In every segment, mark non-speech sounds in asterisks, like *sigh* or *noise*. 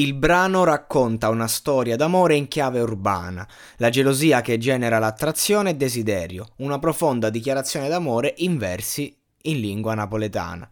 Il brano racconta una storia d'amore in chiave urbana, la gelosia che genera l'attrazione e desiderio, una profonda dichiarazione d'amore in versi in lingua napoletana.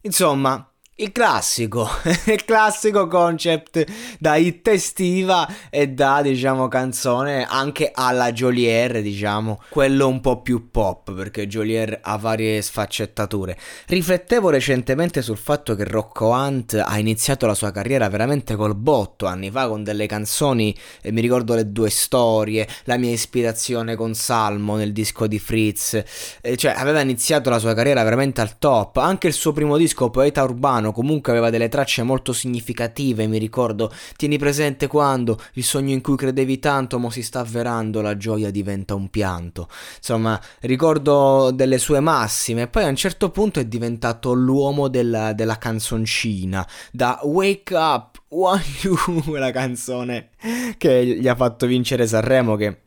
Insomma, il classico, *laughs* il classico concept da hit estiva e da, diciamo, canzone anche alla Jolier, diciamo, quello un po' più pop, perché Jolier ha varie sfaccettature. Riflettevo recentemente sul fatto che Rocco Hunt ha iniziato la sua carriera veramente col botto, anni fa, con delle canzoni, e mi ricordo le due storie, la mia ispirazione con Salmo nel disco di Fritz, e cioè aveva iniziato la sua carriera veramente al top, anche il suo primo disco, Poeta Urbano, brano comunque aveva delle tracce molto significative, mi ricordo, tieni presente quando il sogno in cui credevi tanto mo si sta avverando, la gioia diventa un pianto. Insomma, ricordo delle sue massime poi a un certo punto è diventato l'uomo della, della canzoncina, da Wake Up, One You, *laughs* la canzone che gli ha fatto vincere Sanremo che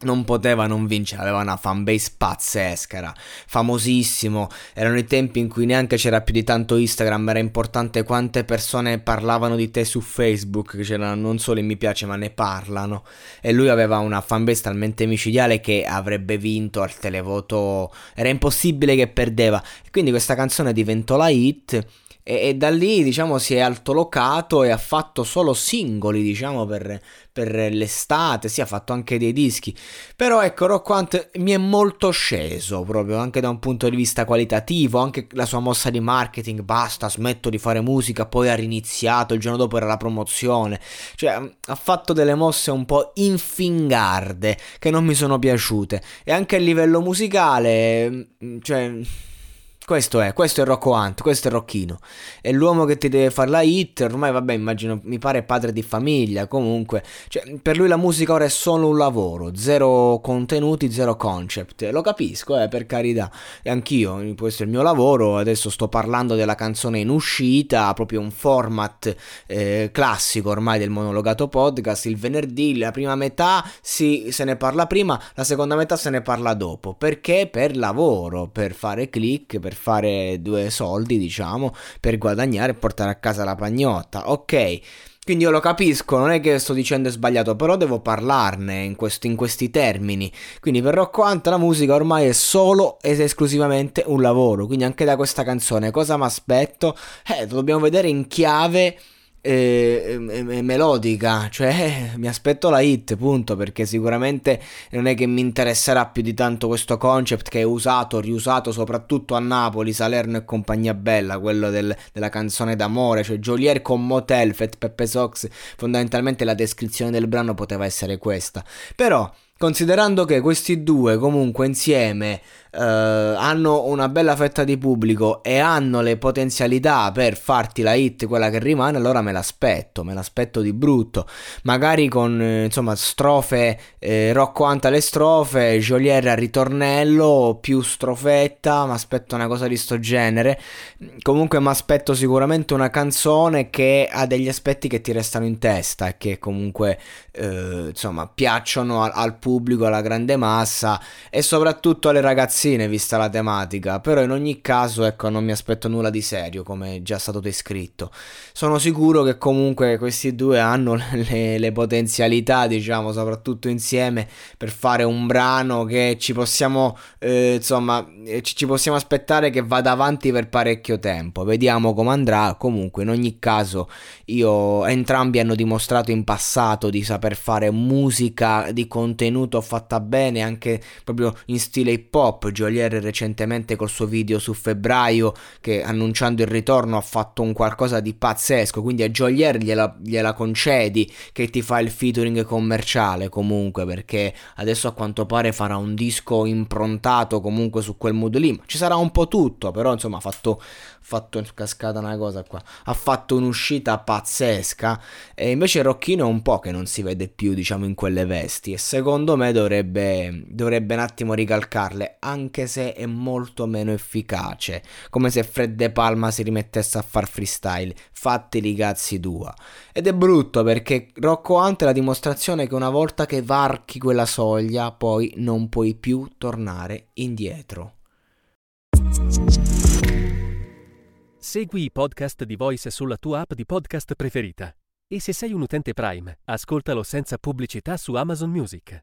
non poteva non vincere, aveva una fanbase pazzesca, era famosissimo, erano i tempi in cui neanche c'era più di tanto Instagram, era importante quante persone parlavano di te su Facebook, c'era non solo in mi piace ma ne parlano, e lui aveva una fanbase talmente micidiale che avrebbe vinto al televoto, era impossibile che perdeva, quindi questa canzone diventò la hit, e, e, da lì diciamo si è altolocato e ha fatto solo singoli diciamo per, per l'estate, sì ha fatto anche dei dischi, però ecco Rock Hunt mi è molto sceso proprio anche da un punto di vista qualitativo, anche la sua mossa di marketing, basta smetto di fare musica, poi ha riniziato, il giorno dopo era la promozione, cioè ha fatto delle mosse un po' infingarde che non mi sono piaciute. E anche a livello musicale, cioè questo è, questo è Rocco Hunt, questo è Rocchino. È l'uomo che ti deve fare la hit, ormai vabbè immagino, mi pare padre di famiglia, comunque. Cioè, per lui la musica ora è solo un lavoro, zero contenuti, zero concept. Lo capisco, eh, per carità. E anch'io, questo è il mio lavoro, adesso sto parlando della canzone in uscita, proprio un format eh, classico ormai del monologato podcast. Il venerdì, la prima metà si, se ne parla prima, la seconda metà se ne parla dopo. Perché? Per lavoro, per fare click, per fare due soldi, diciamo, per guadagnare e portare a casa la pagnotta. Ok. Quindi io lo capisco, non è che sto dicendo sbagliato, però devo parlarne in, questo, in questi termini. Quindi per Rocco Hunt la musica ormai è solo ed esclusivamente un lavoro. Quindi anche da questa canzone cosa mi aspetto? Eh, lo dobbiamo vedere in chiave eh, eh, melodica, cioè mi aspetto la hit, punto, perché sicuramente non è che mi interesserà più di tanto questo concept che è usato, riusato soprattutto a Napoli, Salerno e compagnia bella, quello del, della canzone d'amore, cioè Jolier con Motel, Fat Peppe Sox, fondamentalmente la descrizione del brano poteva essere questa. Però Considerando che questi due comunque insieme eh, hanno una bella fetta di pubblico e hanno le potenzialità per farti la hit, quella che rimane, allora me l'aspetto, me l'aspetto di brutto. Magari con eh, insomma strofe, eh, Rocco Anta le strofe, Jolier al ritornello, più strofetta, mi aspetto una cosa di sto genere. Comunque mi aspetto sicuramente una canzone che ha degli aspetti che ti restano in testa e che comunque eh, insomma piacciono al, al pubblico, alla grande massa e soprattutto alle ragazzine vista la tematica, però in ogni caso ecco non mi aspetto nulla di serio come è già stato descritto. Sono sicuro che comunque questi due hanno *laughs* le, le potenzialità diciamo soprattutto insieme per fare un brano che ci possiamo eh, insomma eh, ci possiamo aspettare che vada avanti per parecchio tempo. Vediamo come andrà. Comunque in ogni caso io entrambi hanno dimostrato in passato di saper fare musica di contenuto fatta bene anche proprio in stile hip hop. Jolier recentemente col suo video su febbraio che annunciando il ritorno ha fatto un qualcosa di pazzesco, quindi a Jolier gliela, gliela concedi che ti fa il featuring commerciale comunque perché adesso a quanto pare farà un disco improntato comunque su quel mood lì, ci sarà un po' tutto, però insomma ha fatto, fatto cascata una cosa qua, ha fatto un'uscita pazzesca e invece Rocchino è un po' che non si vede più diciamo in quelle vesti e secondo me dovrebbe, dovrebbe un attimo ricalcarle anche se è molto meno efficace come se Fred De Palma si rimettesse a far freestyle fatti i cazzi tua ed è brutto perché Rocco Hunt è la dimostrazione che una volta che varchi quella soglia poi non puoi più tornare indietro Segui i podcast di Voice sulla tua app di podcast preferita. E se sei un utente Prime, ascoltalo senza pubblicità su Amazon Music.